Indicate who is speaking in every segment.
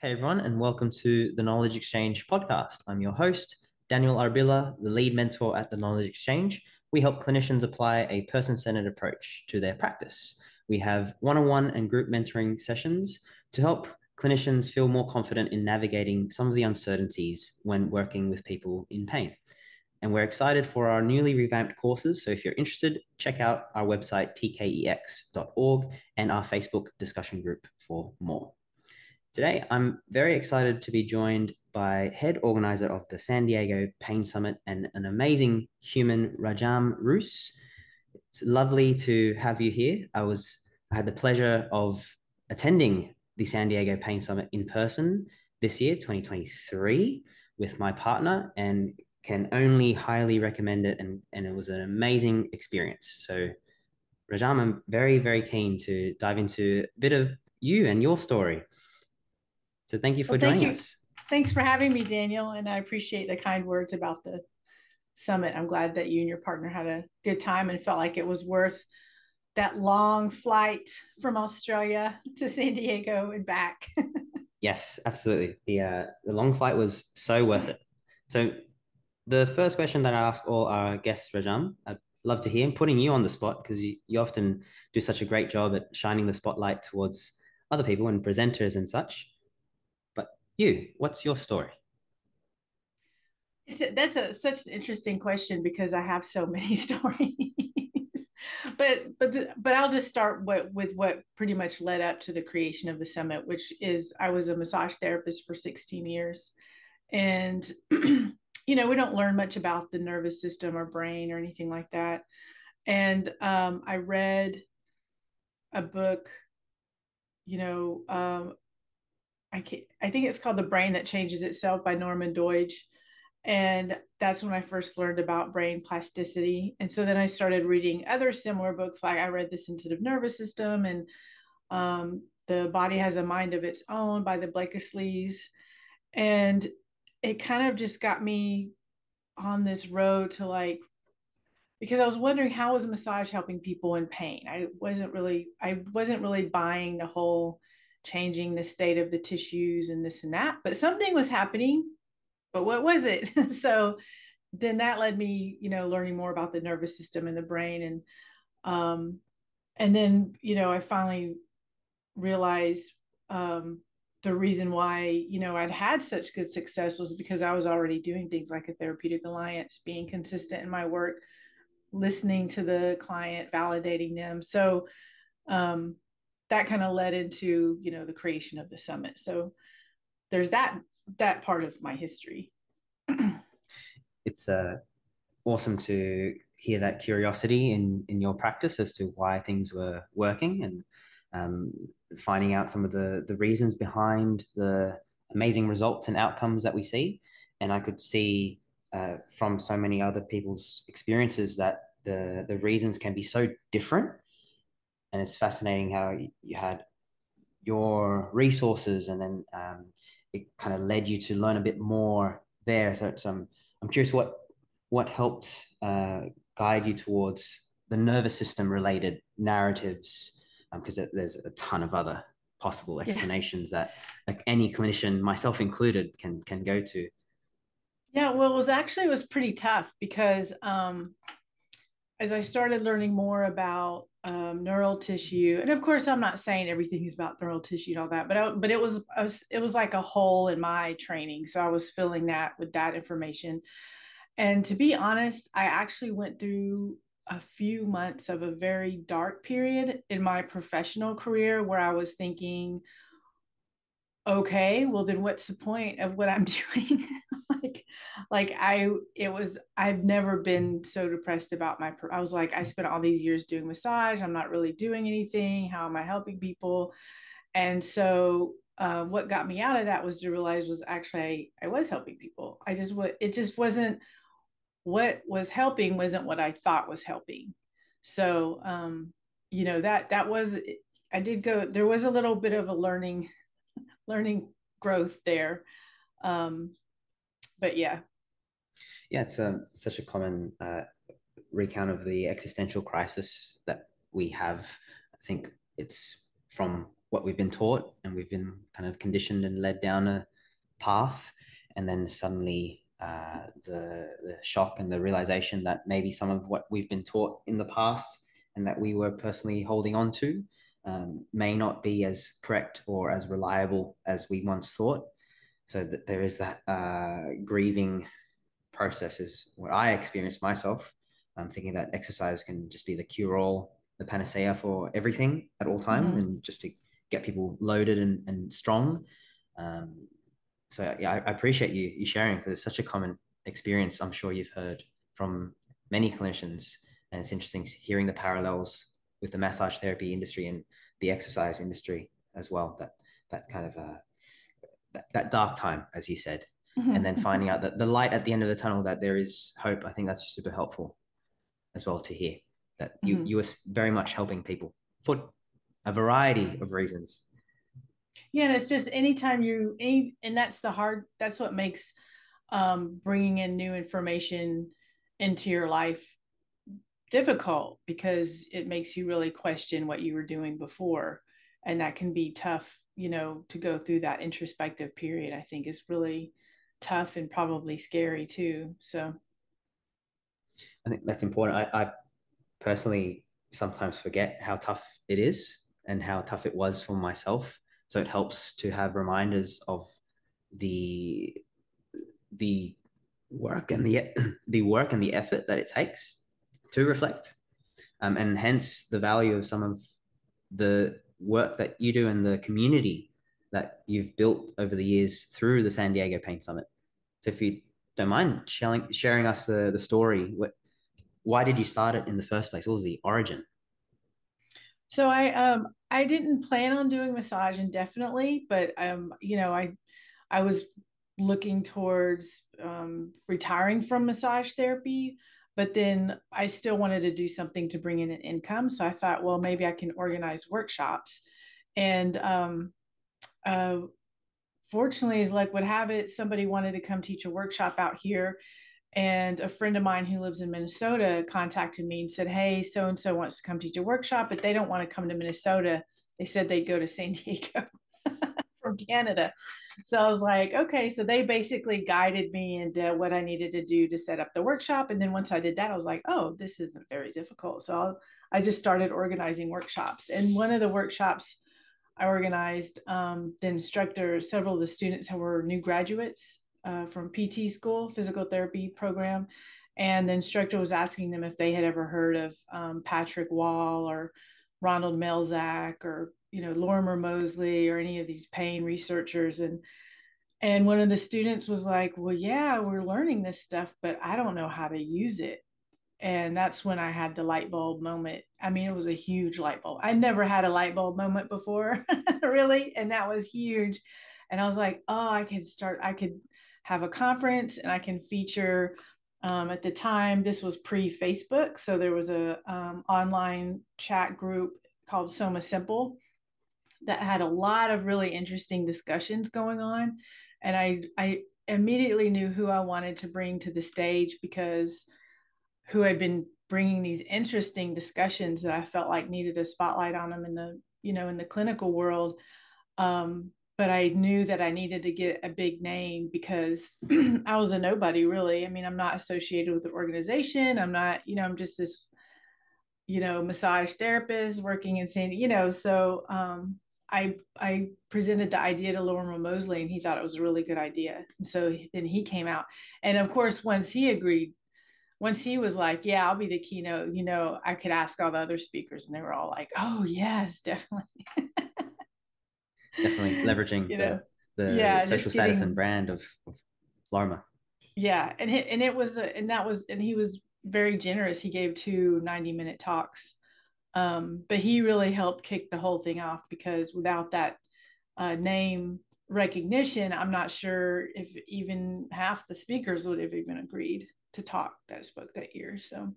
Speaker 1: Hey everyone, and welcome to the Knowledge Exchange podcast. I'm your host, Daniel Arbilla, the lead mentor at the Knowledge Exchange. We help clinicians apply a person centered approach to their practice. We have one on one and group mentoring sessions to help clinicians feel more confident in navigating some of the uncertainties when working with people in pain. And we're excited for our newly revamped courses. So if you're interested, check out our website, tkex.org, and our Facebook discussion group for more. Today, I'm very excited to be joined by head organizer of the San Diego Pain Summit and an amazing human, Rajam Roose. It's lovely to have you here. I was I had the pleasure of attending the San Diego Pain Summit in person this year, 2023, with my partner, and can only highly recommend it. And, and it was an amazing experience. So, Rajam, I'm very, very keen to dive into a bit of you and your story. So thank you for well, joining you. us.
Speaker 2: Thanks for having me, Daniel. And I appreciate the kind words about the summit. I'm glad that you and your partner had a good time and felt like it was worth that long flight from Australia to San Diego and back.
Speaker 1: yes, absolutely. The uh, the long flight was so worth it. So the first question that I ask all our guests, Rajam, I'd love to hear, putting you on the spot because you, you often do such a great job at shining the spotlight towards other people and presenters and such you, what's your story?
Speaker 2: A, that's a, such an interesting question because I have so many stories. but but the, but I'll just start what, with what pretty much led up to the creation of the summit, which is I was a massage therapist for 16 years, and you know we don't learn much about the nervous system or brain or anything like that. And um, I read a book, you know, um, I can't, I think it's called The Brain That Changes Itself by Norman Doidge. And that's when I first learned about brain plasticity. And so then I started reading other similar books, like I read The Sensitive Nervous System and um, The Body Has a Mind of Its Own by the Blakeslees. And it kind of just got me on this road to like, because I was wondering how was massage helping people in pain? I wasn't really, I wasn't really buying the whole changing the state of the tissues and this and that, but something was happening. But what was it? so then that led me, you know, learning more about the nervous system and the brain. And, um, and then, you know, I finally realized, um, the reason why you know I'd had such good success was because I was already doing things like a therapeutic alliance, being consistent in my work, listening to the client, validating them. So um, that kind of led into you know the creation of the summit. So there's that that part of my history.
Speaker 1: It's uh, awesome to hear that curiosity in in your practice as to why things were working and um, finding out some of the the reasons behind the amazing results and outcomes that we see. And i could see uh, from so many other people's experiences that the the reasons can be so different and it's fascinating how you had your resources and then um, it kind of led you to learn a bit more there so, so I'm, I'm curious what what helped uh, guide you towards the nervous system related narratives because um, there's a ton of other possible explanations yeah. that like any clinician myself included can can go to
Speaker 2: yeah well it was actually it was pretty tough because um as i started learning more about um, neural tissue, and of course, I'm not saying everything is about neural tissue and all that, but I, but it was, was it was like a hole in my training, so I was filling that with that information. And to be honest, I actually went through a few months of a very dark period in my professional career where I was thinking, okay, well then what's the point of what I'm doing? like like I it was I've never been so depressed about my I was like I spent all these years doing massage, I'm not really doing anything. How am I helping people? And so uh, what got me out of that was to realize was actually I, I was helping people. I just what it just wasn't what was helping wasn't what I thought was helping. So um, you know that that was I did go there was a little bit of a learning learning growth there. Um, but yeah.
Speaker 1: Yeah, it's a, um, such a common uh, recount of the existential crisis that we have. I think it's from what we've been taught and we've been kind of conditioned and led down a path and then suddenly uh, the, the shock and the realization that maybe some of what we've been taught in the past and that we were personally holding on to um, may not be as correct or as reliable as we once thought. So that there is that uh, grieving process is what I experienced myself. I'm thinking that exercise can just be the cure all, the panacea for everything at all time, mm-hmm. and just to get people loaded and, and strong. Um, so yeah, I, I, appreciate you you sharing because it's such a common experience. I'm sure you've heard from many clinicians, and it's interesting hearing the parallels with the massage therapy industry and the exercise industry as well. That that kind of uh, that, that dark time, as you said, mm-hmm. and then finding out that the light at the end of the tunnel, that there is hope. I think that's super helpful as well to hear that you mm-hmm. you are very much helping people for a variety of reasons
Speaker 2: yeah and it's just anytime you any and that's the hard that's what makes um, bringing in new information into your life difficult because it makes you really question what you were doing before. And that can be tough you know to go through that introspective period i think is really tough and probably scary too so.
Speaker 1: I think that's important. I, I personally sometimes forget how tough it is and how tough it was for myself. So it helps to have reminders of the the work and the the work and the effort that it takes to reflect um, and hence the value of some of the work that you do in the community that you've built over the years through the San Diego Pain Summit. So if you don't mind sharing sharing us the, the story, what, why did you start it in the first place? What was the origin?
Speaker 2: So I um I didn't plan on doing massage indefinitely, but um you know I I was looking towards um, retiring from massage therapy, but then I still wanted to do something to bring in an income. So I thought, well, maybe I can organize workshops. And um, uh, fortunately, as luck would have it, somebody wanted to come teach a workshop out here. And a friend of mine who lives in Minnesota contacted me and said, Hey, so and so wants to come teach a workshop, but they don't want to come to Minnesota. They said they'd go to San Diego from Canada. So I was like, okay. So they basically guided me into what I needed to do to set up the workshop. And then once I did that, I was like, oh, this isn't very difficult. So I'll, I just started organizing workshops. And one of the workshops I organized, um, the instructor, several of the students who were new graduates uh, from PT school, physical therapy program. And the instructor was asking them if they had ever heard of um, Patrick Wall or Ronald Melzack or you know Lorimer Moseley or any of these pain researchers. And and one of the students was like well yeah we're learning this stuff but I don't know how to use it. And that's when I had the light bulb moment. I mean it was a huge light bulb. I never had a light bulb moment before really and that was huge. And I was like oh I could start I could have a conference and I can feature um, at the time this was pre Facebook so there was a um, online chat group called Soma Simple that had a lot of really interesting discussions going on. And i i immediately knew who i wanted to bring to the stage because who had been bringing these interesting discussions that i felt like needed a spotlight on them in the you know in the clinical world. Um, but i knew that i needed to get a big name because i was a nobody really. I mean i'm not associated with the organization. I'm not you know i'm just this you know massage therapist working in san you know so um, I I presented the idea to Lorimer Moseley and he thought it was a really good idea. And so then he came out. And of course, once he agreed, once he was like, Yeah, I'll be the keynote, you know, I could ask all the other speakers and they were all like, Oh yes, definitely.
Speaker 1: definitely leveraging you know, the, the yeah, social status and brand of, of Lorimer.
Speaker 2: Yeah. And it, and it was and that was and he was very generous. He gave two 90 minute talks um, but he really helped kick the whole thing off because without that uh, name recognition, I'm not sure if even half the speakers would have even agreed to talk that spoke that year. So,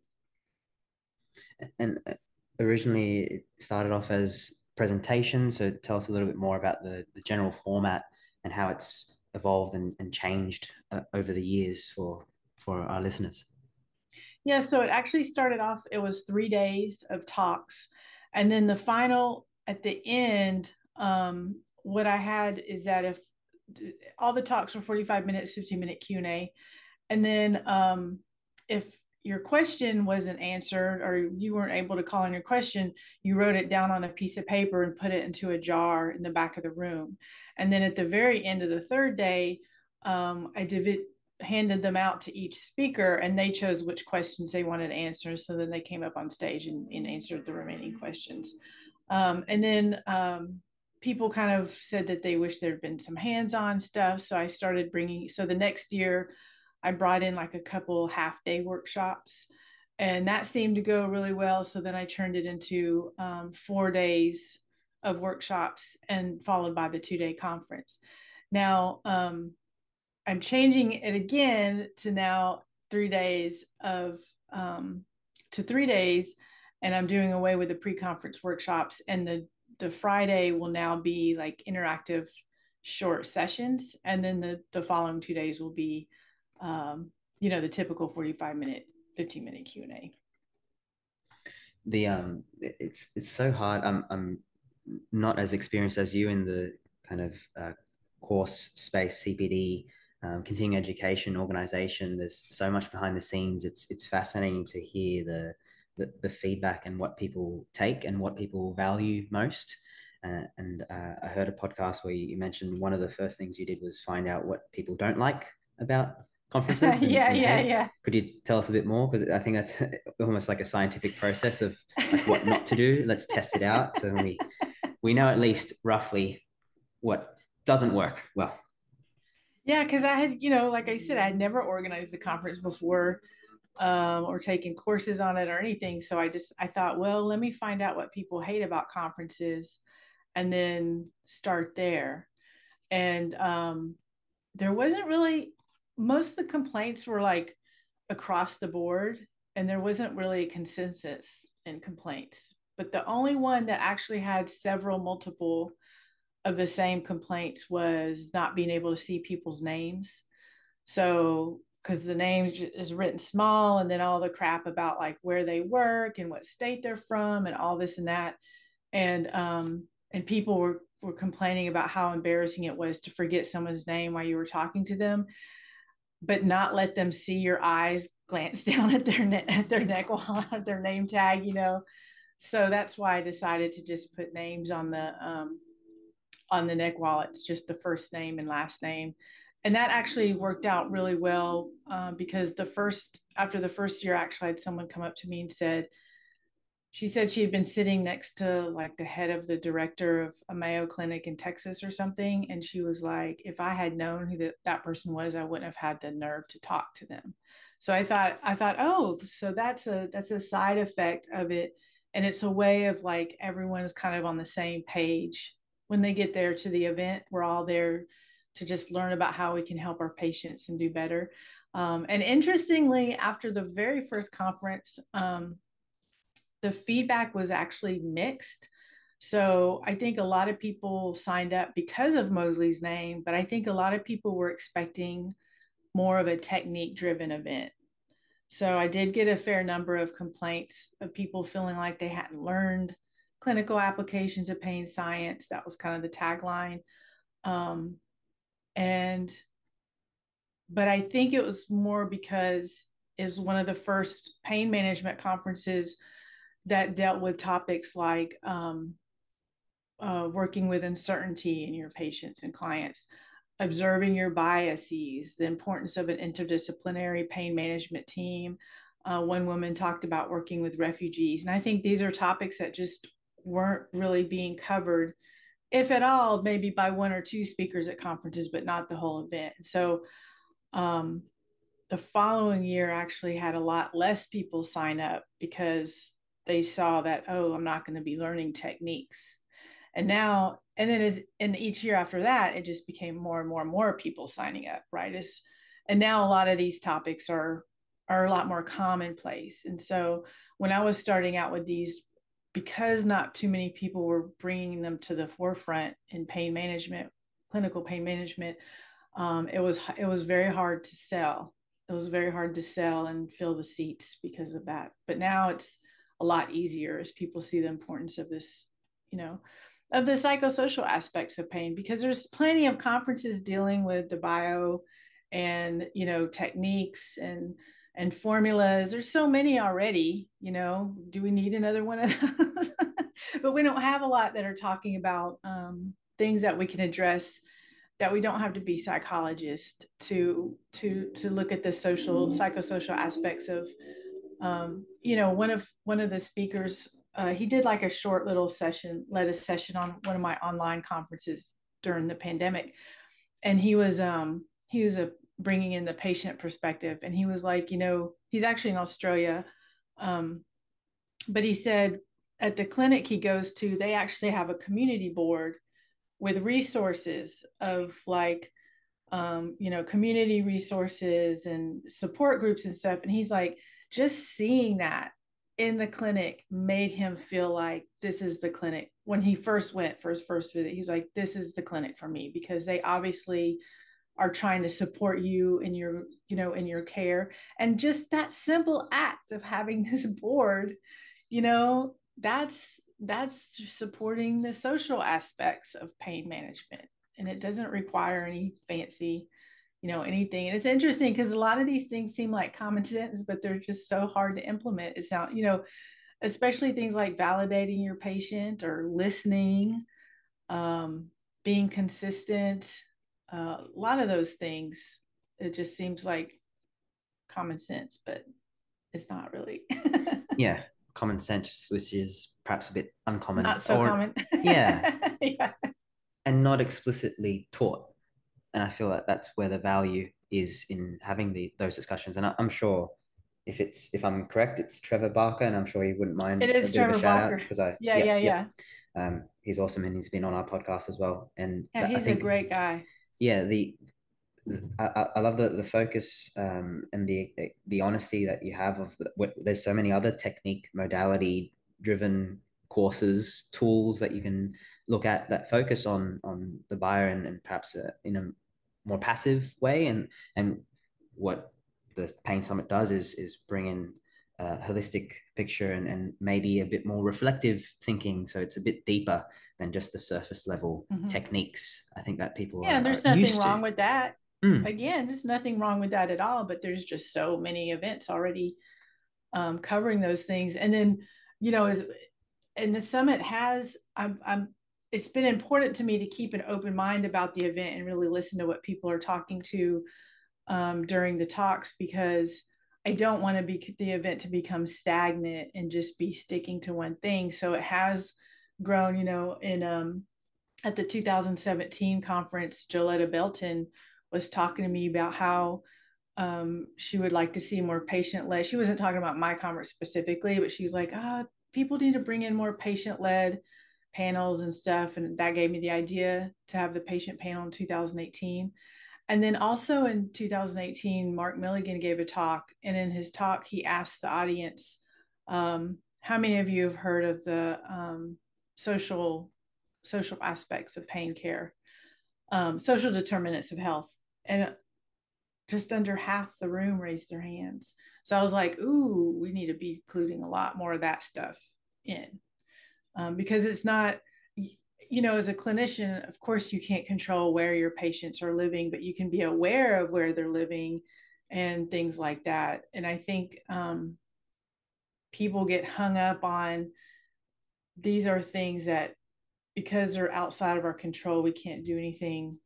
Speaker 1: and uh, originally it started off as presentation. So, tell us a little bit more about the, the general format and how it's evolved and, and changed uh, over the years for for our listeners.
Speaker 2: Yeah, so it actually started off, it was three days of talks. And then the final, at the end, um, what I had is that if all the talks were 45 minutes, 15 minute Q&A. And then um, if your question wasn't answered or you weren't able to call in your question, you wrote it down on a piece of paper and put it into a jar in the back of the room. And then at the very end of the third day, um, I div- handed them out to each speaker and they chose which questions they wanted to answer. So then they came up on stage and, and answered the remaining questions. Um, and then um, people kind of said that they wish there'd been some hands-on stuff. So I started bringing, so the next year I brought in like a couple half day workshops and that seemed to go really well. So then I turned it into um, four days of workshops and followed by the two day conference. Now, um, I'm changing it again to now three days of um, to three days, and I'm doing away with the pre-conference workshops. And the the Friday will now be like interactive short sessions, and then the the following two days will be, um, you know, the typical 45 minute, 15 minute Q and A.
Speaker 1: The um, it's it's so hard. I'm I'm not as experienced as you in the kind of uh, course space CPD um, continuing education organization. There's so much behind the scenes. It's it's fascinating to hear the the, the feedback and what people take and what people value most. Uh, and uh, I heard a podcast where you mentioned one of the first things you did was find out what people don't like about conferences.
Speaker 2: And, yeah, and yeah, yeah.
Speaker 1: Could you tell us a bit more? Because I think that's almost like a scientific process of like what not to do. Let's test it out so we we know at least roughly what doesn't work well.
Speaker 2: Yeah, because I had, you know, like I said, I had never organized a conference before um, or taken courses on it or anything. So I just I thought, well, let me find out what people hate about conferences, and then start there. And um, there wasn't really most of the complaints were like across the board, and there wasn't really a consensus in complaints. But the only one that actually had several multiple of the same complaints was not being able to see people's names. So, because the name is written small, and then all the crap about like where they work and what state they're from, and all this and that, and um, and people were were complaining about how embarrassing it was to forget someone's name while you were talking to them, but not let them see your eyes glance down at their ne- at their neck while their name tag, you know. So that's why I decided to just put names on the um, on the neck wallets, just the first name and last name. And that actually worked out really well uh, because the first, after the first year, actually, I had someone come up to me and said, she said she had been sitting next to like the head of the director of a Mayo clinic in Texas or something. And she was like, if I had known who that, that person was, I wouldn't have had the nerve to talk to them. So I thought, I thought, oh, so that's a, that's a side effect of it. And it's a way of like, everyone's kind of on the same page when they get there to the event. We're all there to just learn about how we can help our patients and do better. Um, and interestingly, after the very first conference, um, the feedback was actually mixed. So I think a lot of people signed up because of Moseley's name, but I think a lot of people were expecting more of a technique driven event. So I did get a fair number of complaints of people feeling like they hadn't learned clinical applications of pain science. That was kind of the tagline. Um, and, but I think it was more because is one of the first pain management conferences that dealt with topics like um, uh, working with uncertainty in your patients and clients, observing your biases, the importance of an interdisciplinary pain management team. Uh, one woman talked about working with refugees. And I think these are topics that just weren't really being covered, if at all, maybe by one or two speakers at conferences, but not the whole event. So um, the following year actually had a lot less people sign up because they saw that, oh, I'm not going to be learning techniques. And now, and then as in each year after that, it just became more and more and more people signing up, right? Is and now a lot of these topics are are a lot more commonplace. And so when I was starting out with these because not too many people were bringing them to the forefront in pain management, clinical pain management, um, it was it was very hard to sell. It was very hard to sell and fill the seats because of that. But now it's a lot easier as people see the importance of this, you know. of the psychosocial aspects of pain because there's plenty of conferences dealing with the bio and you know techniques and and formulas there's so many already you know do we need another one of those? But we don't have a lot that are talking about um, things that we can address that we don't have to be psychologists to to to look at the social psychosocial aspects of um, you know one of one of the speakers uh, he did like a short little session led a session on one of my online conferences during the pandemic. And he was um he was a bringing in the patient perspective. And he was like you know he's actually in australia um but he said at the clinic he goes to they actually have a community board with resources of like um, you know community resources and support groups and stuff. And he's like just seeing that in the clinic made him feel like this is the clinic. When he first went for his first visit he's like this is the clinic for me because they obviously are trying to support you in your you know in your care. And just that simple act of having this board you know that's that's supporting the social aspects of pain management. And it doesn't require any fancy you know anything. And it's interesting because a lot of these things seem like common sense but they're just so hard to implement. It's not you know especially things like validating your patient or listening um, being consistent uh, a lot of those things it just seems like common sense but it's not really
Speaker 1: yeah common sense, which is perhaps a bit uncommon.
Speaker 2: Not so or, common.
Speaker 1: yeah. yeah. And not explicitly taught. And I feel that that's where the value is in having the those discussions. And I, am sure if it's if I'm correct, it's Trevor Barker, and I'm sure he wouldn't mind.
Speaker 2: It is Trevor Barker because
Speaker 1: I
Speaker 2: yeah yeah yeah. yeah.
Speaker 1: Um, he's awesome, and he's been on our podcast as well. And
Speaker 2: yeah, he's think, a great guy.
Speaker 1: Yeah, the I, I love the the focus um, and the the honesty that you have of what, there's so many other technique modality driven courses tools that you can look at that focus on on the bio and, and perhaps uh, in a more passive way. And and what the pain summit does is is bring in a holistic picture and, and maybe a bit more reflective thinking so it's a bit deeper than just the surface level mm-hmm. techniques i think that people
Speaker 2: yeah
Speaker 1: are,
Speaker 2: there's
Speaker 1: are
Speaker 2: nothing wrong to. with that Mm. Again, there's nothing wrong with that at all, but there's just so many events already um, covering those things. And then, you know, as and the summit has, I'm, I'm, it's been important to me to keep an open mind about the event and really listen to what people are talking to um, during the talks because I don't want to be the event to become stagnant and just be sticking to one thing. So it has grown, you know, in um, at the 2017 conference, Joletta Belton was talking to me about how um, she would like to see more patient led. She wasn't talking about my conference specifically, but she was like, ah, people need to bring in more patient led panels and stuff. And that gave me the idea to have the patient panel in 2018. And then also in 2018, Mark Milligan gave a talk. And in his talk, he asked the audience, um, how many of you have heard of the um, social social aspects of pain care, um, social determinants of health? and just under half the room raised their hands. So I was like, ooh, we need to be including a lot more of that stuff in um, because it's not, you know, as a clinician, of course, you can't control where your patients are living, but you can be aware of where they're living and things like that. And I think um, people get hung up on these are things that because they're outside of our control, we can't do anything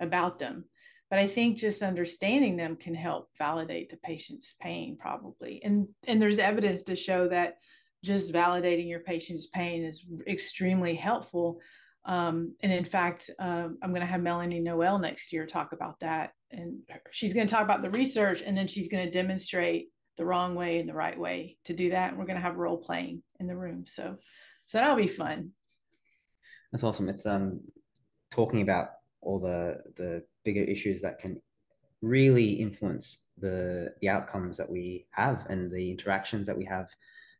Speaker 2: about them. But i think just understanding them can help validate the patient's pain probably. And and there's evidence to show that just validating your patient's pain is extremely helpful um, and in fact um, i'm going to have melanie noel next year talk about that. And she's going to talk about the research and then she's going to demonstrate the wrong way and the right way to do that. And we're going to have role playing in the room. So so that'll be fun.
Speaker 1: That's awesome. It's um talking about all the the bigger issues that can really influence the the outcomes that we have and the interactions that we have.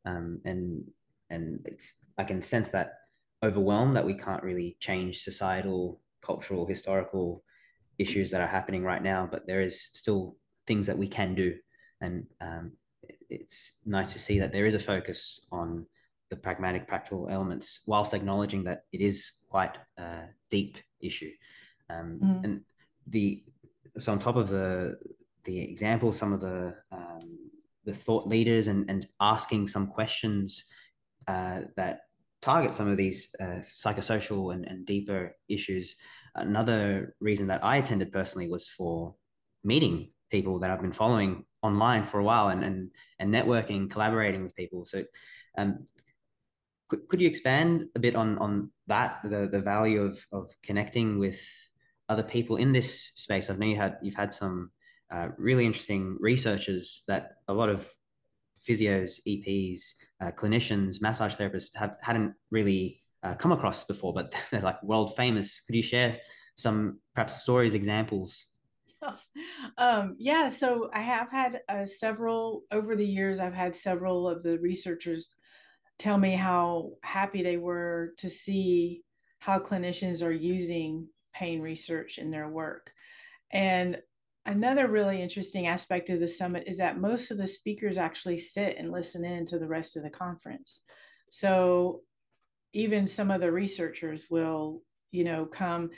Speaker 1: Um, and and it's i can sense that overwhelm that we can't really change societal cultural historical issues that are happening right now but there is still things that we can do and um, it's nice to see that there is a focus on the pragmatic, practical elements, whilst acknowledging that it is quite a deep issue. Um, mm. And the so on top of the the example, some of the um, the thought leaders and and asking some questions uh, that target some of these uh, psychosocial and, and deeper issues. Another reason that I attended personally was for meeting people that I've been following online for a while and and, and networking, collaborating with people. So, um, could, could you expand a bit on on that the the value of of connecting with other people in this space? I've know you had you've had some uh, really interesting researchers that a lot of physios, EPs, uh, clinicians, massage therapists have hadn't really uh, come across before, but they're like world famous. Could you share some perhaps stories, examples?
Speaker 2: Um, yeah, so I have had uh, several over the years. I've had several of the researchers tell me how happy they were to see how clinicians are using pain research in their work. And another really interesting aspect of the summit is that most of the speakers actually sit and listen in to the rest of the conference. So even some of the researchers will, you know, come.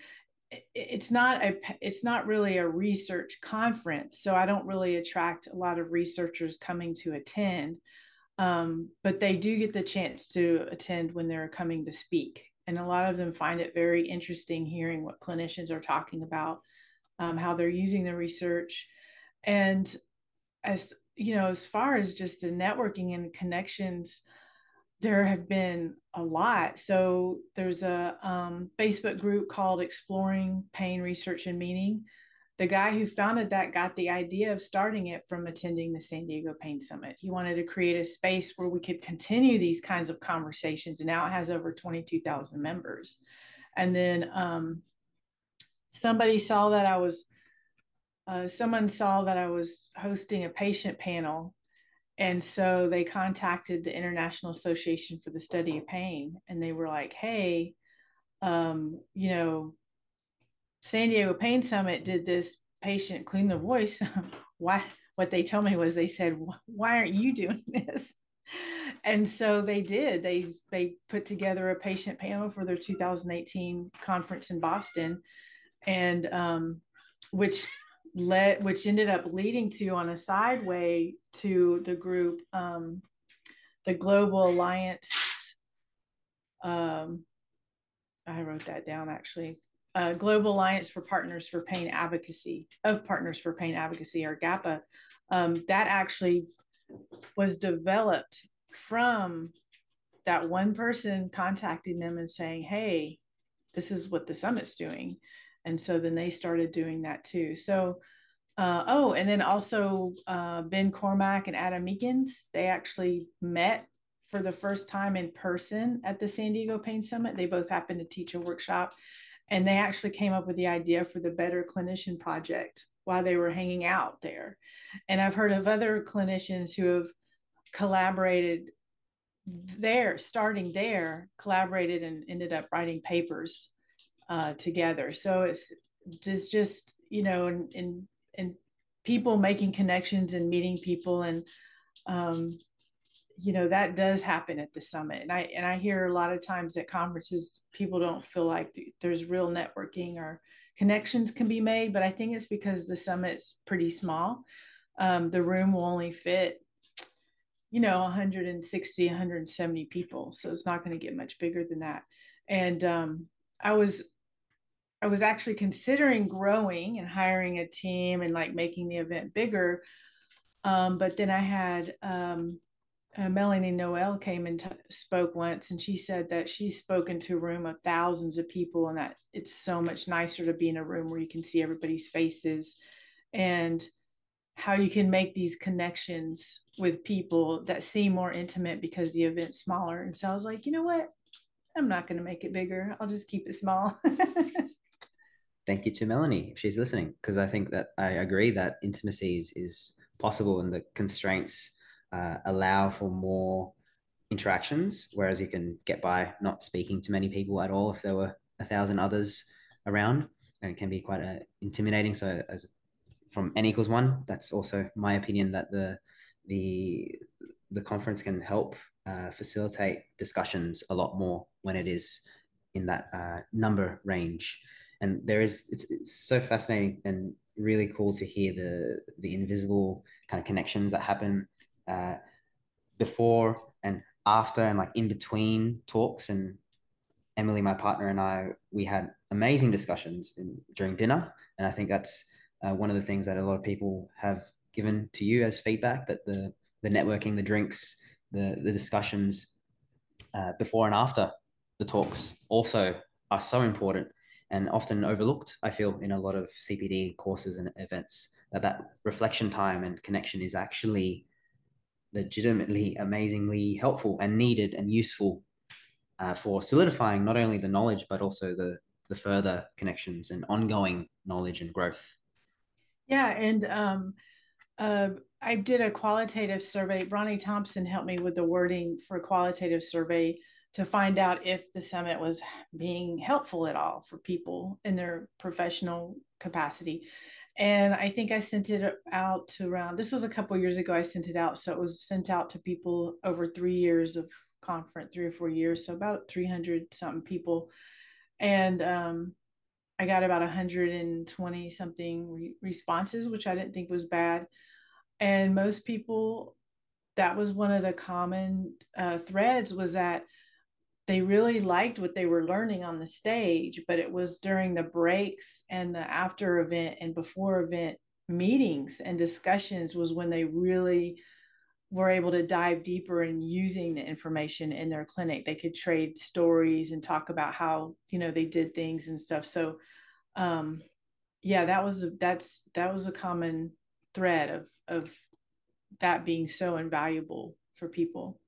Speaker 2: It's not a it's not really a research conference, so I don't really attract a lot of researchers coming to attend. Um, but they do get the chance to attend when they're coming to speak. And a lot of them find it very interesting hearing what clinicians are talking about um, how they're using the research. And as you know, as far as just the networking and connections, there have been a lot. So there's a um, Facebook group called Exploring Pain Research and Meaning. The guy who founded that got the idea of starting it from attending the San Diego Pain Summit. He wanted to create a space where we could continue these kinds of conversations. And now it has over 22,000 members. And then um, somebody saw that I was, uh, someone saw that I was hosting a patient panel. And so they contacted the International Association for the Study of Pain and they were like, hey, um, you know, San Diego Pain Summit did this patient clean the voice. Why? What they told me was they said, why aren't you doing this? and so they did they they put together a patient panel for their 2018 conference in boston and um, which led which ended up leading to on a side way to the group um, the global alliance um, i wrote that down actually uh, global alliance for partners for pain advocacy of partners for pain advocacy or GAPA um, that actually was developed from that one person contacting them and saying hey this is what the summit's doing and so then they started doing that too. So uh, oh and then also uh, ben cormack and adam meekins they actually met for the first time in person at the san diego pain summit. They both happened to teach a workshop and they actually came up with the idea for the better clinician project while they were hanging out there. And i've heard of other clinicians who have collaborated there starting there collaborated and ended up writing papers uh, together. So it's just just you know, and and and people making connections and meeting people and um, you know that does happen at the summit. And i and i hear a lot of times at conferences people don't feel like there's real networking or connections can be made but i think it's because the summit's pretty small. Um, the room will only fit you know 160 170 people. So it's not going to get much bigger than that. And um, i was I was actually considering growing and hiring a team and like making the event bigger. Um, but then I had um, uh, Melanie Noel came and t- spoke once, and she said that she's spoken to a room of thousands of people, and that it's so much nicer to be in a room where you can see everybody's faces and how you can make these connections with people that seem more intimate because the event's smaller. And so I was like, you know what? I'm not going to make it bigger. I'll just keep it small.
Speaker 1: thank you to Melanie if she's listening, because I think that I agree that intimacy is, is possible and the constraints uh, allow for more interactions, whereas you can get by not speaking to many people at all if there were a thousand others around, and it can be quite uh, intimidating. So, as from n equals one, that's also my opinion that the the the conference can help uh, facilitate discussions a lot more when it is in that uh, number range. And there is it's, it's so fascinating and really cool to hear the the invisible kind of connections that happen uh, before and after and like in between talks and Emily, my partner, and I, we had amazing discussions in, during dinner. And I think that's uh, one of the things that a lot of people have given to you as feedback that the, the networking, the drinks, the, the discussions uh, before and after the talks also are so important and often overlooked, I feel, in a lot of CPD courses and events, that that reflection time and connection is actually legitimately amazingly helpful and needed and useful uh, for solidifying not only the knowledge but also the the further connections and ongoing knowledge and growth.
Speaker 2: Yeah, and um, uh, I did a qualitative survey. Bronnie Thompson helped me with the wording for qualitative survey to find out if the summit was being helpful at all for people in their professional capacity. And I think I sent it out to around, this was a couple years ago, I sent it out. So it was sent out to people over three years of conference, three or four years. So about 300 something people. And um, I got about 120 something re- responses, which I didn't think was bad. And most people, that was one of the common uh, threads was that they really liked what they were learning on the stage, but it was during the breaks and the after event and before event meetings and discussions was when they really were able to dive deeper in using the information in their clinic. They could trade stories and talk about how, you know, they did things and stuff. So um yeah, that was a that's that was a common thread of of that being so invaluable for people.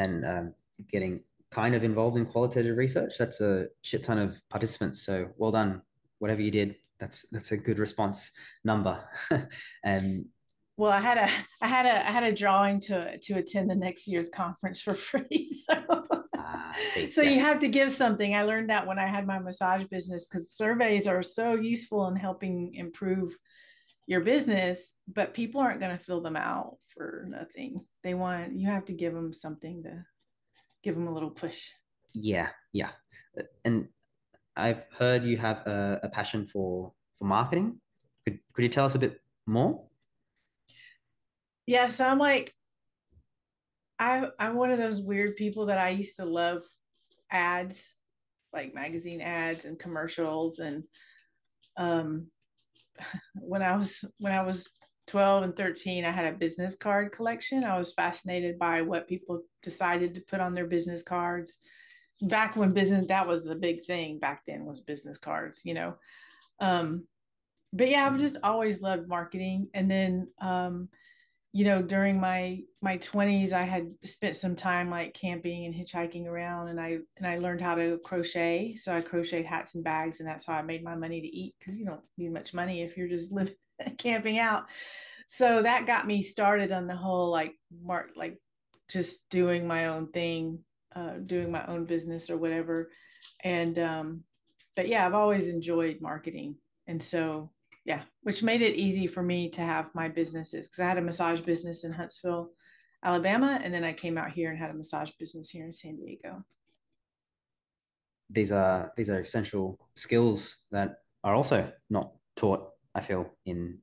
Speaker 1: And um, getting kind of involved in qualitative research, that's a shit ton of participants. So well done, whatever you did. That's that's a good response number. and
Speaker 2: well i had a i had a i had a drawing to to attend the next year's conference for free so ah, so yes. you have to give something i learned that when i had my massage business because surveys are so useful in helping improve your business but people aren't going to fill them out for nothing they want you have to give them something to give them a little push.
Speaker 1: Yeah yeah. And i've heard you have a, a passion for for marketing. Could could you tell us a bit more?
Speaker 2: Yeah so i'm like i i'm one of those weird people that i used to love ads like magazine ads and commercials and um when i was when i was 12 and 13 i had a business card collection. I was fascinated by what people decided to put on their business cards. Back when business that was the big thing back then was business cards you know? Um but yeah i've just always loved marketing. And then um you know during my my 20s i had spent some time like camping and hitchhiking around and i and i learned how to crochet. So i crocheted hats and bags and that's how i made my money to eat because you don't need much money if you're just living camping out so that got me started on the whole like mark like just doing my own thing uh, doing my own business or whatever and um but yeah i've always enjoyed marketing and so yeah, which made it easy for me to have my businesses because I had a massage business in Huntsville, Alabama, and then I came out here and had a massage business here in San Diego.
Speaker 1: These are these are essential skills that are also not taught. I feel in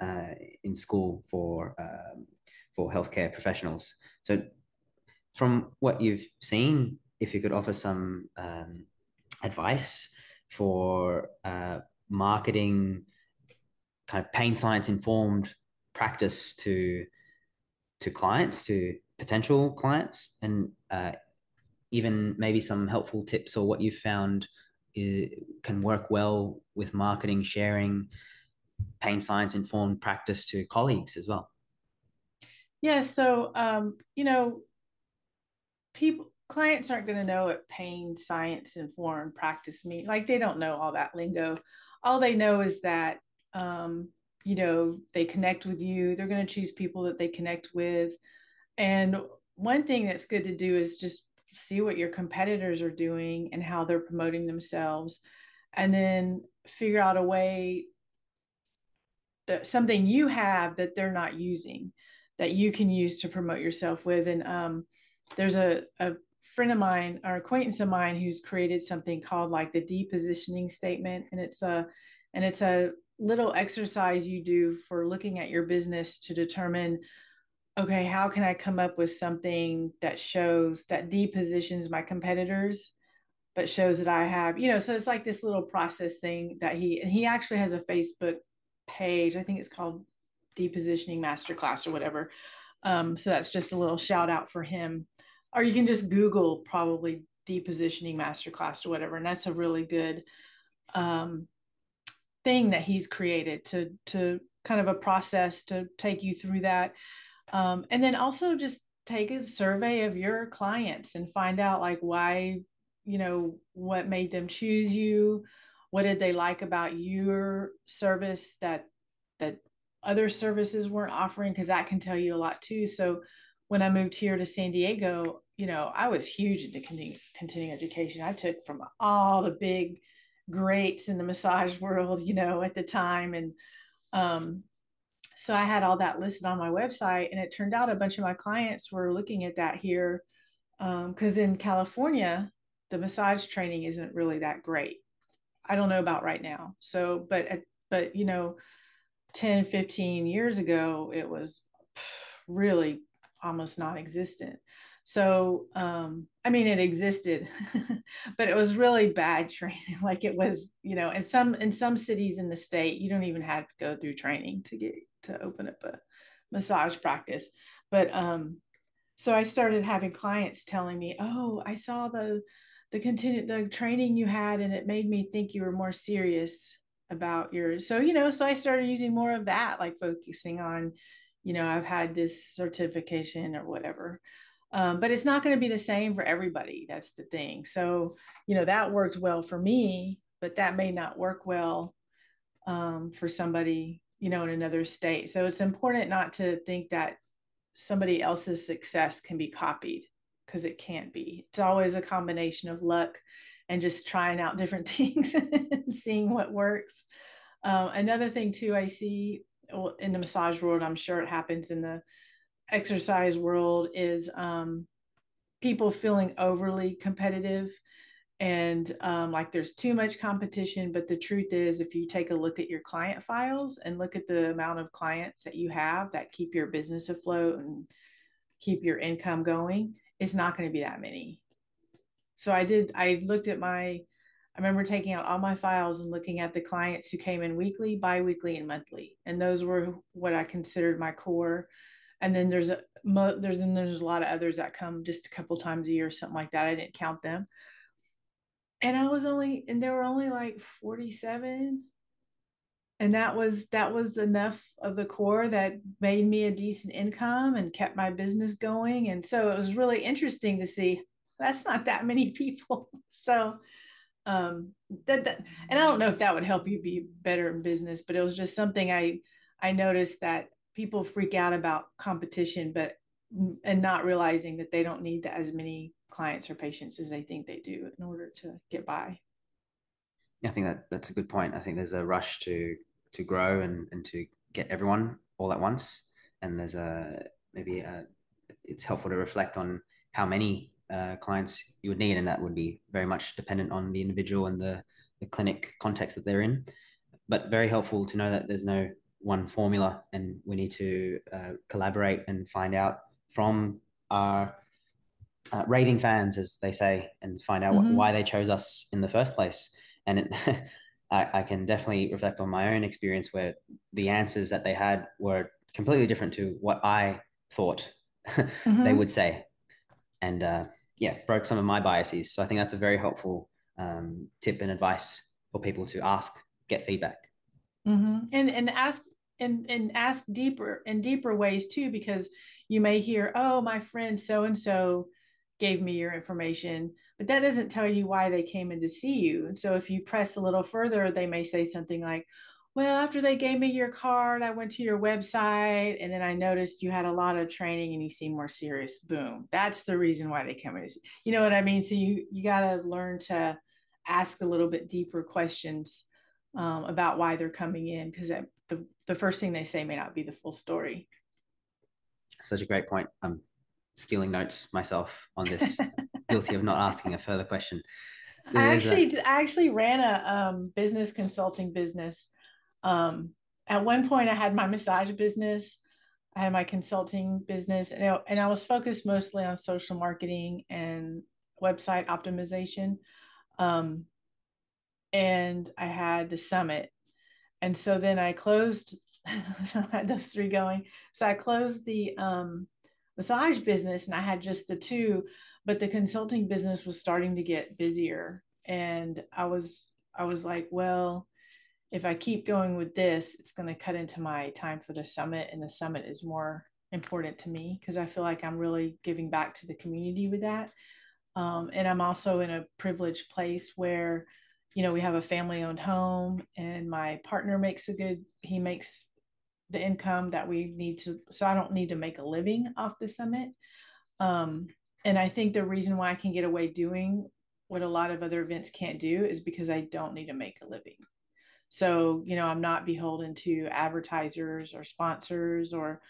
Speaker 1: uh, in school for um, for healthcare professionals. So, from what you've seen, if you could offer some um, advice for uh, marketing kind of pain science informed practice to to clients, to potential clients, and uh, even maybe some helpful tips or what you've found is, can work well with marketing, sharing pain science informed practice to colleagues as well.
Speaker 2: Yeah, so um, you know, people clients aren't going to know what pain science informed practice mean. Like they don't know all that lingo. All they know is that um, you know they connect with you they're going to choose people that they connect with and one thing that's good to do is just see what your competitors are doing and how they're promoting themselves and then figure out a way something you have that they're not using that you can use to promote yourself with. And um, there's a, a friend of mine or acquaintance of mine who's created something called like the depositioning statement. And it's a, and it's a little exercise you do for looking at your business to determine okay, how can I come up with something that shows that depositions my competitors, but shows that I have, you know, so it's like this little process thing that he, and he actually has a Facebook page. I think it's called Depositioning Masterclass or whatever. Um, so that's just a little shout out for him. Or you can just Google probably Depositioning Masterclass or whatever. And that's a really good um, thing that he's created to, to kind of a process to take you through that. Um, and then also just take a survey of your clients and find out like why, you know, what made them choose you, what did they like about your service that that other services weren't offering because that can tell you a lot too. So when I moved here to San Diego, you know, I was huge into continuing, continuing education. I took from all the big greats in the massage world, you know, at the time. And um, so I had all that listed on my website, and it turned out a bunch of my clients were looking at that here because um, in California, the massage training isn't really that great. I don't know about right now. So, but but you know, 10, 15 years ago, it was really almost non-existent. So, um, I mean, it existed, but it was really bad training. Like it was, you know, in some in some cities in the state, you don't even have to go through training to get to open up a massage practice. But um, so I started having clients telling me, "Oh, I saw the the continue the training you had, and it made me think you were more serious about your." So you know, so I started using more of that, like focusing on, you know, I've had this certification or whatever. Um, but it's not going to be the same for everybody. That's the thing. So, you know, that worked well for me, but that may not work well um, for somebody you know, in another state. So it's important not to think that somebody else's success can be copied because it can't be. It's always a combination of luck and just trying out different things and seeing what works. Um, another thing too, I see in the massage world, I'm sure it happens in the exercise world, is um, people feeling overly competitive and um, like there's too much competition but the truth is if you take a look at your client files and look at the amount of clients that you have that keep your business afloat and keep your income going it's not going to be that many. So i did i looked at my i remember taking out all my files and looking at the clients who came in weekly biweekly and monthly. And those were what i considered my core. And then there's a there's and there's a lot of others that come just a couple times a year something like that. I didn't count them. And I was only and there were only like 47 and that was that was enough of the core that made me a decent income and kept my business going and so it was really interesting to see that's not that many people so um that, that and I don't know if that would help you be better in business but it was just something I I noticed that people freak out about competition but and not realizing that they don't need as many clients or patients as they think they do in order to get by.
Speaker 1: I think that that's a good point. I think there's a rush to to grow and, and to get everyone all at once. And there's a maybe a, it's helpful to reflect on how many uh, clients you would need, and that would be very much dependent on the individual and the, the clinic context that they're in. But very helpful to know that there's no one formula, and we need to uh, collaborate and find out from our uh, raving fans, as they say, and find out mm-hmm. why they chose us in the first place. And it, I, I, can definitely reflect on my own experience where the answers that they had were completely different to what I thought mm-hmm. they would say. And uh, yeah, broke some of my biases. So I think that's a very helpful um, tip and advice for people to ask, get feedback.
Speaker 2: Mm-hmm. And and ask and and ask deeper in deeper ways too, because you may hear, oh, my friend so and so gave me your information, but that doesn't tell you why they came in to see you. And so if you press a little further, they may say something like, well, after they gave me your card, I went to your website and then I noticed you had a lot of training and you seem more serious. Boom. That's the reason why they come in. You know what I mean? So you you got to learn to ask a little bit deeper questions um, about why they're coming in because the, the first thing they say may not be the full story.
Speaker 1: such a great point. I'm stealing notes myself on this. Guilty of not asking a further question.
Speaker 2: I actually, a... I actually ran a um, business consulting business. Um, at one point, I had my massage business. I had my consulting business, and I, and I was focused mostly on social marketing and website optimization. Um, and I had the summit, and so then I closed. so I had those three going. So I closed the um, massage business, and I had just the two but the consulting business was starting to get busier. And i was i was like well if i keep going with this it's going to cut into my time for the summit and the summit is more important to me because i feel like i'm really giving back to the community with that. Um, and i'm also in a privileged place where you know we have a family owned home and my partner makes a good he makes the income that we need to so i don't need to make a living off the summit um, and I think the reason why I can get away doing what a lot of other events can't do is because I don't need to make a living. So, you know, I'm not beholden to advertisers or sponsors or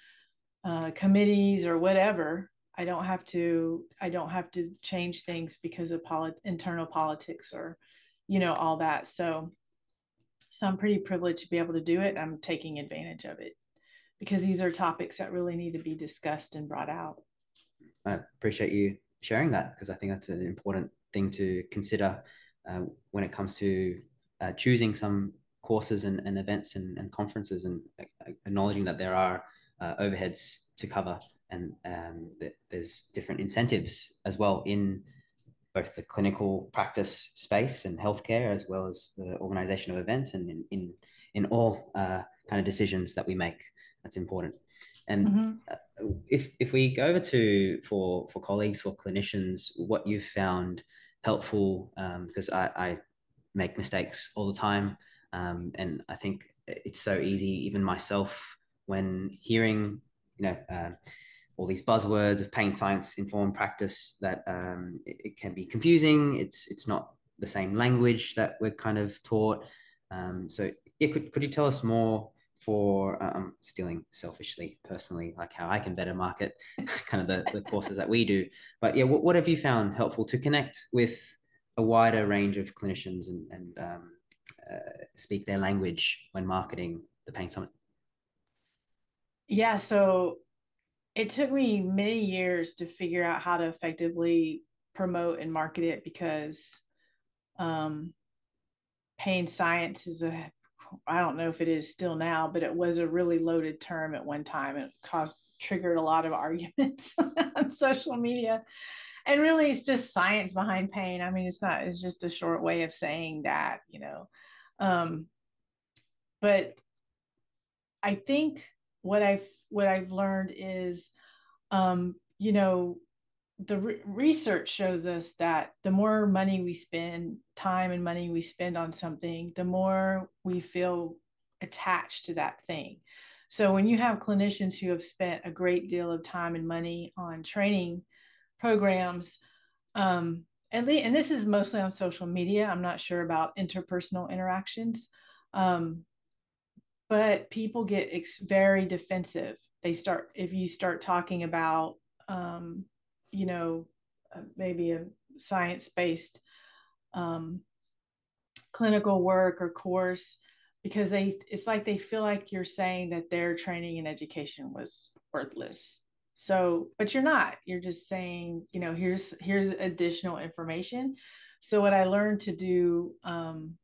Speaker 2: uh, committees or whatever. I don't have to. I don't have to change things because of polit- internal politics or, you know, all that. So, so I'm pretty privileged to be able to do it. I'm taking advantage of it because these are topics that really need to be discussed and brought out.
Speaker 1: I appreciate you sharing that because I think that's an important thing to consider uh, when it comes to uh, choosing some courses and, and events and, and conferences and acknowledging that there are uh, overheads to cover and um, there's different incentives as well in both the clinical practice space and healthcare as well as the organization of events and in in, in all uh, kind of decisions that we make that's important and mm-hmm. Uh, if if we go over to for for colleagues for clinicians, what you've found helpful um, because I, I make mistakes all the time, um, and I think it's so easy, even myself, when hearing you know. Uh, all these buzzwords of pain science informed practice that um, it, it, can be confusing. It's it's not the same language that we're kind of taught. Um, so yeah, could could you tell us more for um, stealing selfishly personally like how i can better market kind of the, the courses that we do but yeah what, what have you found helpful to connect with a wider range of clinicians and, and um, uh, speak their language when marketing the pain summit
Speaker 2: yeah so it took me many years to figure out how to effectively promote and market it because um, pain science is a I don't know if it is still now, but it was a really loaded term at one time. It caused triggered a lot of arguments on social media. And really it's just science behind pain. I mean, it's not, it's just a short way of saying that, you know. Um, but I think what I've what I've learned is um, you know, the re- research shows us that the more money we spend, time and money we spend on something, the more we feel attached to that thing. So when you have clinicians who have spent a great deal of time and money on training programs, um, and, and this is mostly on social media. I'm not sure about interpersonal interactions, um, but people get ex- very defensive. They start if you start talking about um, you know, uh, maybe a science based um, clinical work or course because they it's like they feel like you're saying that their training and education was worthless. So but you're not. You're just saying you know here's here's additional information. So what i learned to do um,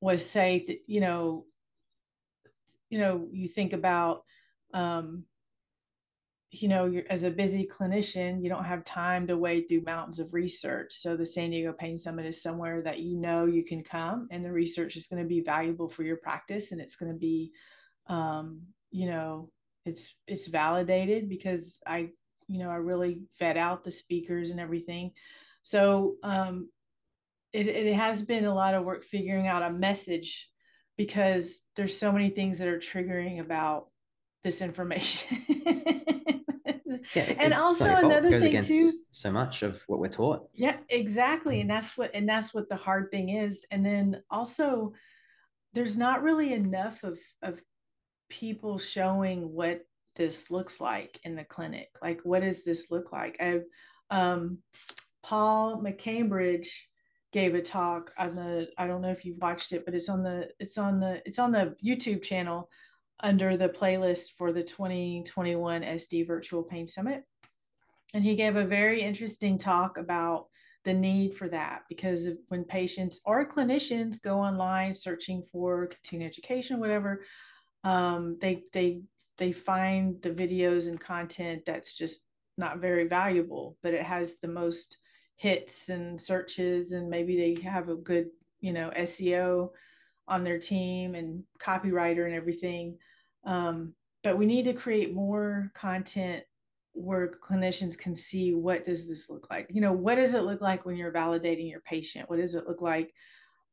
Speaker 2: was say that you know you know you think about um, you know, you're, as a busy clinician, you don't have time to wade through mountains of research. So the San Diego Pain Summit is somewhere that you know you can come, and the research is going to be valuable for your practice, and it's going to be, um, you know, it's it's validated because I, you know, I really vet out the speakers and everything. So um, it it has been a lot of work figuring out a message because there's so many things that are triggering about this information.
Speaker 1: yeah, and also another thing too so much of what we're taught
Speaker 2: yeah exactly and that's what and that's what the hard thing is and then also there's not really enough of of people showing what this looks like in the clinic. Like, what does this look like? I've um, Paul McCambridge gave a talk on the I don't know if you've watched it, but it's on the it's on the it's on the YouTube channel under the playlist for the 2021 SD Virtual Pain Summit. And he gave a very interesting talk about the need for that because when patients or clinicians go online searching for continuing education, whatever, um, they they they find the videos and content that's just not very valuable, but it has the most hits and searches, and maybe they have a good you know SEO on their team and copywriter and everything. Um, but we need to create more content where clinicians can see what does this look like? You know what does it look like when you're validating your patient? What does it look like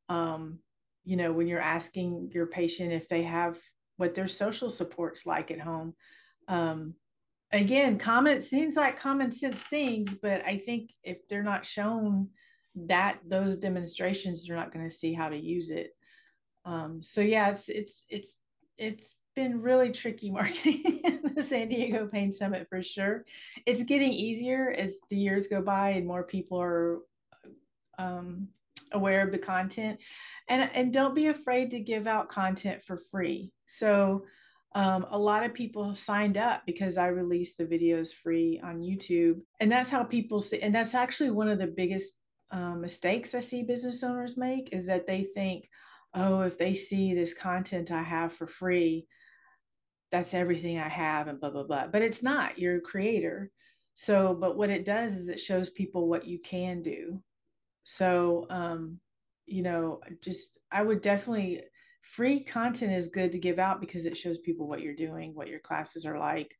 Speaker 2: um, you know when you're asking your patient if they have what their social supports like at home? Um, again common seems like common sense things but i think if they're not shown that those demonstrations they're not going to see how to use it um, so yeah it's it's it's it's been really tricky marketing the San Diego Pain Summit for sure. It's getting easier as the years go by and more people are um, aware of the content. And, and don't be afraid to give out content for free. So um, a lot of people have signed up because I release the videos free on YouTube. And that's how people see, and that's actually one of the biggest um, mistakes I see business owners make is that they think, oh, if they see this content I have for free, that's everything I have and blah, blah, blah. But it's not, you're a creator. So, but what it does is it shows people what you can do. So, um, you know, just I would definitely free content is good to give out because it shows people what you're doing, what your classes are like.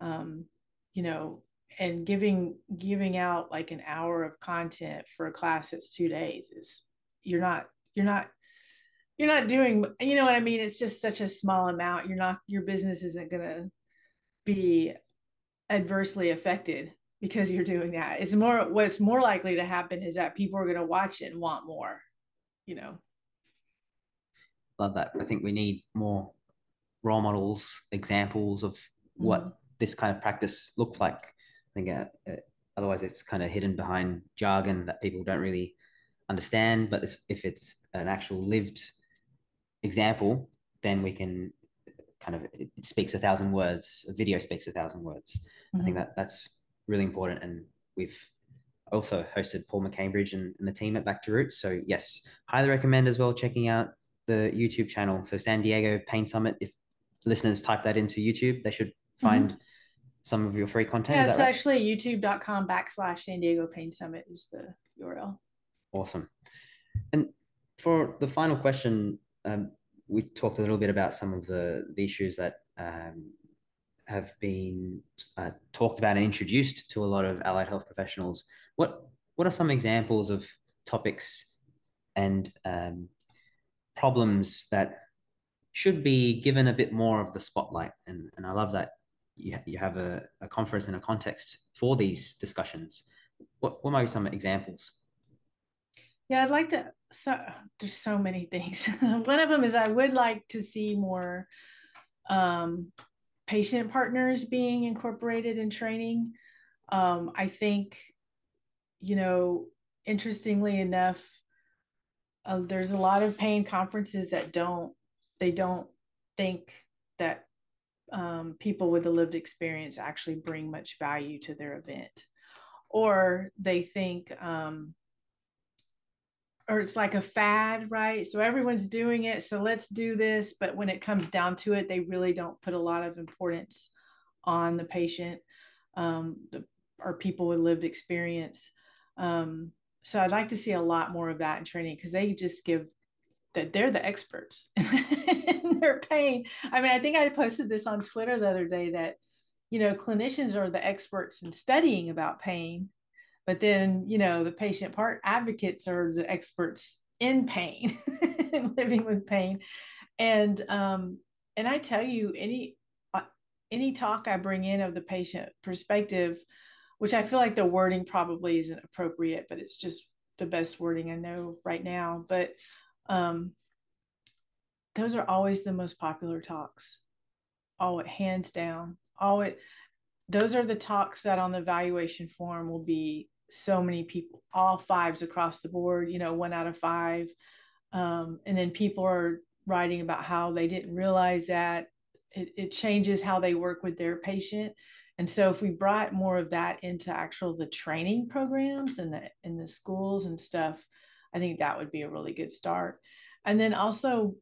Speaker 2: Um, you know, and giving giving out like an hour of content for a class that's two days is you're not you're not you're not doing you know what i mean? It's just such a small amount. You're not your business isn't going to be adversely affected because you're doing that. It's more what's more likely to happen is that people are going to watch it and want more you know
Speaker 1: love that i think we need more role models examples of what mm-hmm. this kind of practice looks like i think uh, uh, otherwise it's kind of hidden behind jargon that people don't really understand but if it's an actual lived example, then we can kind of it speaks a thousand words. A video speaks a thousand words. Mm-hmm. I think mm-hmm. that that's really important, and we've also hosted Paul McCambridge and, and the team at Back to Roots. So yes, highly recommend as well checking out the YouTube channel. So San Diego Pain Summit. If listeners type that into YouTube, they should find mm-hmm. some of your free content.
Speaker 2: Yeah, it's right? actually youtube.com backslash San Diego Pain Summit is the URL.
Speaker 1: Awesome. And for the final question, um, we talked a little bit about some of the, the issues that um, have been uh, talked about and introduced to a lot of allied health professionals. What what are some examples of topics and um, problems that should be given a bit more of the spotlight? And, and I love that you, you have a, a conference and a context for these discussions. What, what might be some examples?
Speaker 2: Yeah, I'd like to. So there's so many things. One of them is I would like to see more um, patient partners being incorporated in training. Um, I think, you know, interestingly enough, uh, there's a lot of pain conferences that don't they don't think that um, people with a lived experience actually bring much value to their event, or they think um, or it's like a fad, right? So everyone's doing it. So let's do this. But when it comes down to it, they really don't put a lot of importance on the patient um, the, or people with lived experience. Um, so I'd like to see a lot more of that in training because they just give that they're the experts in their pain. I mean, I think I posted this on Twitter the other day that, you know, clinicians are the experts in studying about pain but then you know the patient part advocates are the experts in pain living with pain and um and i tell you any uh, any talk i bring in of the patient perspective which i feel like the wording probably isn't appropriate but it's just the best wording i know right now but um those are always the most popular talks all hands down always those are the talks that on the evaluation form will be so many people, all fives across the board, you know, one out of five. Um, and then people are writing about how they didn't realize that it, it changes how they work with their patient. And so if we brought more of that into actual the training programs and the in the schools and stuff, I think that would be a really good start. And then also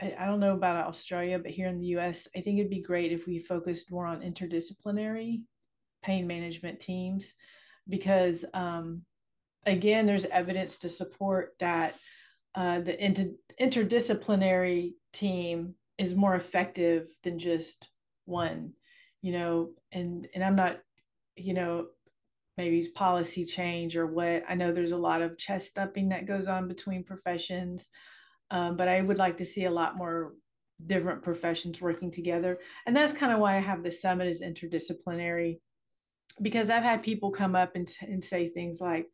Speaker 2: I, I don't know about Australia, but here in the US, I think it'd be great if we focused more on interdisciplinary pain management teams because, um, again, there's evidence to support that uh, the inter- interdisciplinary team is more effective than just one, you know, and, and I'm not, you know, maybe it's policy change or what. I know there's a lot of chest thumping that goes on between professions. Um, but I would like to see a lot more different professions working together. And that's kind of why I have the summit as interdisciplinary, because I've had people come up and, and say things like,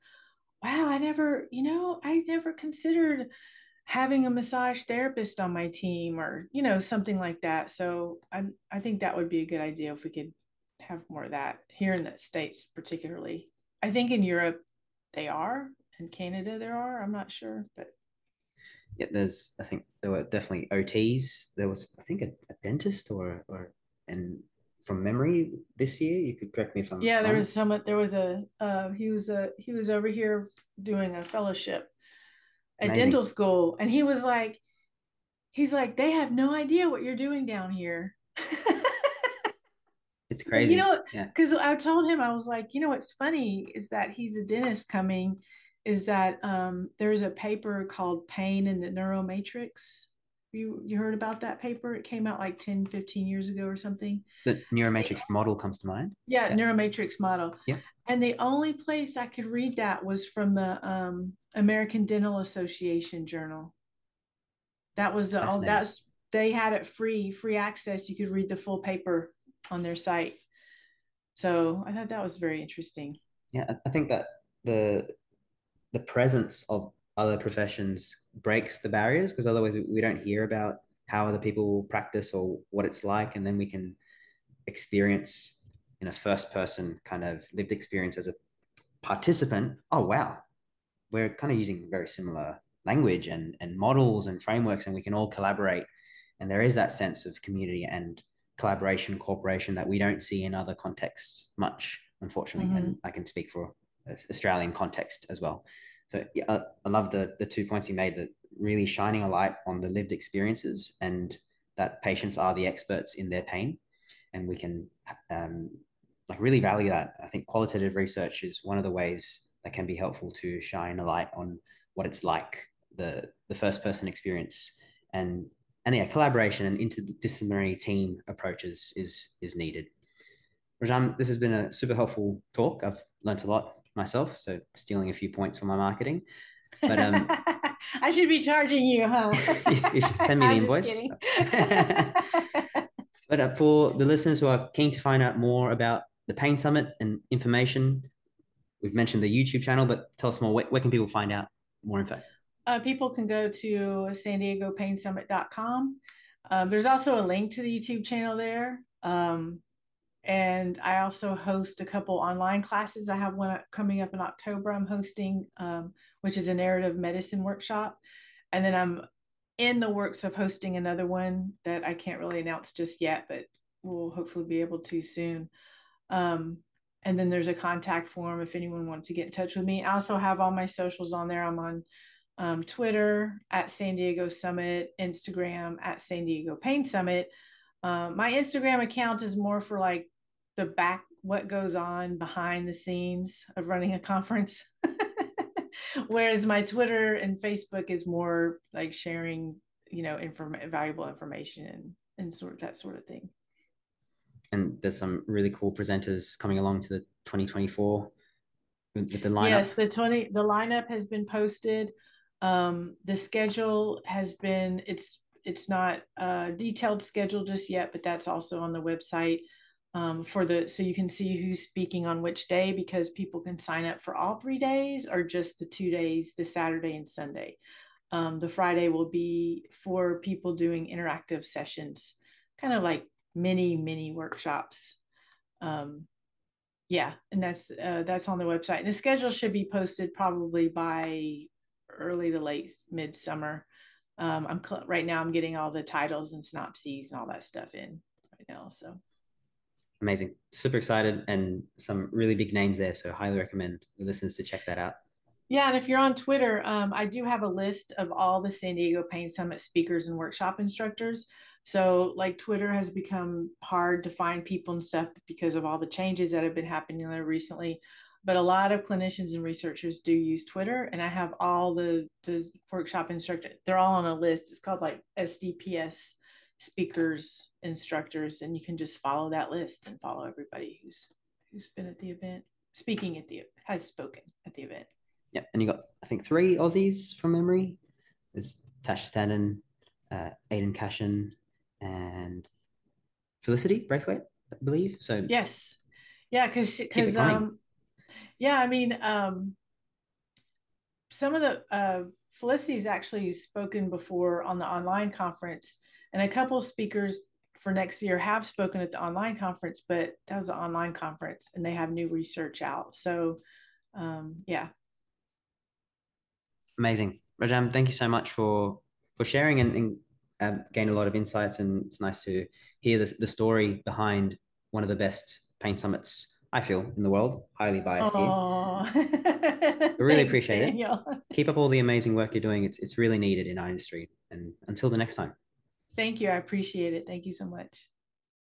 Speaker 2: wow, I never, you know, I never considered having a massage therapist on my team or, you know, something like that. So I, I think that would be a good idea if we could have more of that here in the States, particularly. I think in Europe they are, in Canada there are, I'm not sure, but
Speaker 1: yeah, there's I think there were definitely OTs. There was I think a, a dentist or or and from memory this year. You could correct me if I'm
Speaker 2: yeah. There wrong. was some. There was a uh, he was a he was over here doing a fellowship Amazing. dental school, and he was like, he's like, they have no idea what you're doing down here.
Speaker 1: it's crazy.
Speaker 2: You know, because yeah. I told him I was like, you know, what's funny is that he's a dentist coming is that um, there's a paper called Pain in the Neuromatrix. You, you heard about that paper? It came out like 10, 15 years ago or something.
Speaker 1: The neuromatrix model comes to mind.
Speaker 2: Yeah, yeah. neuromatrix model.
Speaker 1: Yeah.
Speaker 2: And the only place I could read that was from the um, American Dental Association journal. That was the oh, that's they had it free, free access. You could read the full paper on their site. So I thought that was very interesting.
Speaker 1: Yeah, I think that the the presence of other professions breaks the barriers because otherwise we don't hear about how other people practice or what it's like and then we can experience in a first person kind of lived experience as a participant oh wow we're kind of using very similar language and and models and frameworks and we can all collaborate and there is that sense of community and collaboration cooperation that we don't see in other contexts much unfortunately mm-hmm. and i can speak for Australian context as well. So yeah, I, I love the the two points you made that really shining a light on the lived experiences and that patients are the experts in their pain, and we can um, like really value that. I think qualitative research is one of the ways that can be helpful to shine a light on what it's like the the first person experience and and yeah collaboration and interdisciplinary team approaches is is needed. Rajam, this has been a super helpful talk. I've learned a lot myself, so stealing a few points for my marketing. But um,
Speaker 2: I should be charging you, huh?
Speaker 1: you should send me the invoice. but uh, for the listeners who are keen to find out more about the Pain Summit and information, we've mentioned the YouTube channel, but tell us more. Where, where can people find out more info?
Speaker 2: Uh, people can go to san diego pain summit.com. Um, there's also a link to the YouTube channel there. Um, and I also host a couple online classes. I have one coming up in October. I'm hosting, um, which is a narrative medicine workshop, and then I'm in the works of hosting another one that I can't really announce just yet, but we'll hopefully be able to soon. Um, and then there's a contact form if anyone wants to get in touch with me. I also have all my socials on there. I'm on um, Twitter at San Diego Summit, Instagram at San Diego Pain Summit. Um, my Instagram account is more for like the back what goes on behind the scenes of running a conference whereas my twitter and facebook is more like sharing you know inform- valuable information and and sort of that sort of thing
Speaker 1: and there's some really cool presenters coming along to the 2024 with the lineup
Speaker 2: yes the 20 the lineup has been posted um the schedule has been it's it's not a detailed schedule just yet but that's also on the website um, for the so you can see who's speaking on which day because people can sign up for all three days or just the two days, the Saturday and Sunday. Um, the Friday will be for people doing interactive sessions, kind of like many many workshops. Um, yeah, and that's uh, that's on the website. And the schedule should be posted probably by early to late midsummer. Um, I'm cl- right now. I'm getting all the titles and synopses and all that stuff in right now. So
Speaker 1: amazing, super excited, and some really big names there. So highly recommend the listeners to check that out.
Speaker 2: Yeah, and if you're on Twitter, um, I do have a list of all the San Diego Pain Summit speakers and workshop instructors. So, like, Twitter has become hard to find people and stuff because of all the changes that have been happening there recently. But a lot of clinicians and researchers do use Twitter, and I have all the the workshop instructors. They're all on a list. It's called like SDPS speakers instructors, and you can just follow that list and follow everybody who's who's been at the event, speaking at the has spoken at the event.
Speaker 1: Yeah, and you got I think three Aussies from memory. There's Tasha Stanton, uh, Aidan Cashin, and Felicity Braithwaite, I believe. So
Speaker 2: yes, yeah, because because um, yeah, I mean um, some of the uh, Felicity's actually spoken before on the online conference, and a couple of speakers for next year have spoken at the online conference, but that was an online conference, and they have new research out. So um, yeah,
Speaker 1: amazing, Rajam. Thank you so much for for sharing and, and uh, gained a lot of insights, and it's nice to hear the, the story behind one of the best pain summits I feel in the world. Highly biased
Speaker 2: Aww.
Speaker 1: here. I really Thanks, appreciate Daniel. it. Keep up all the amazing work you're doing. It's it's really needed in our industry. And until the next time.
Speaker 2: Thank you. I appreciate it. Thank you so much.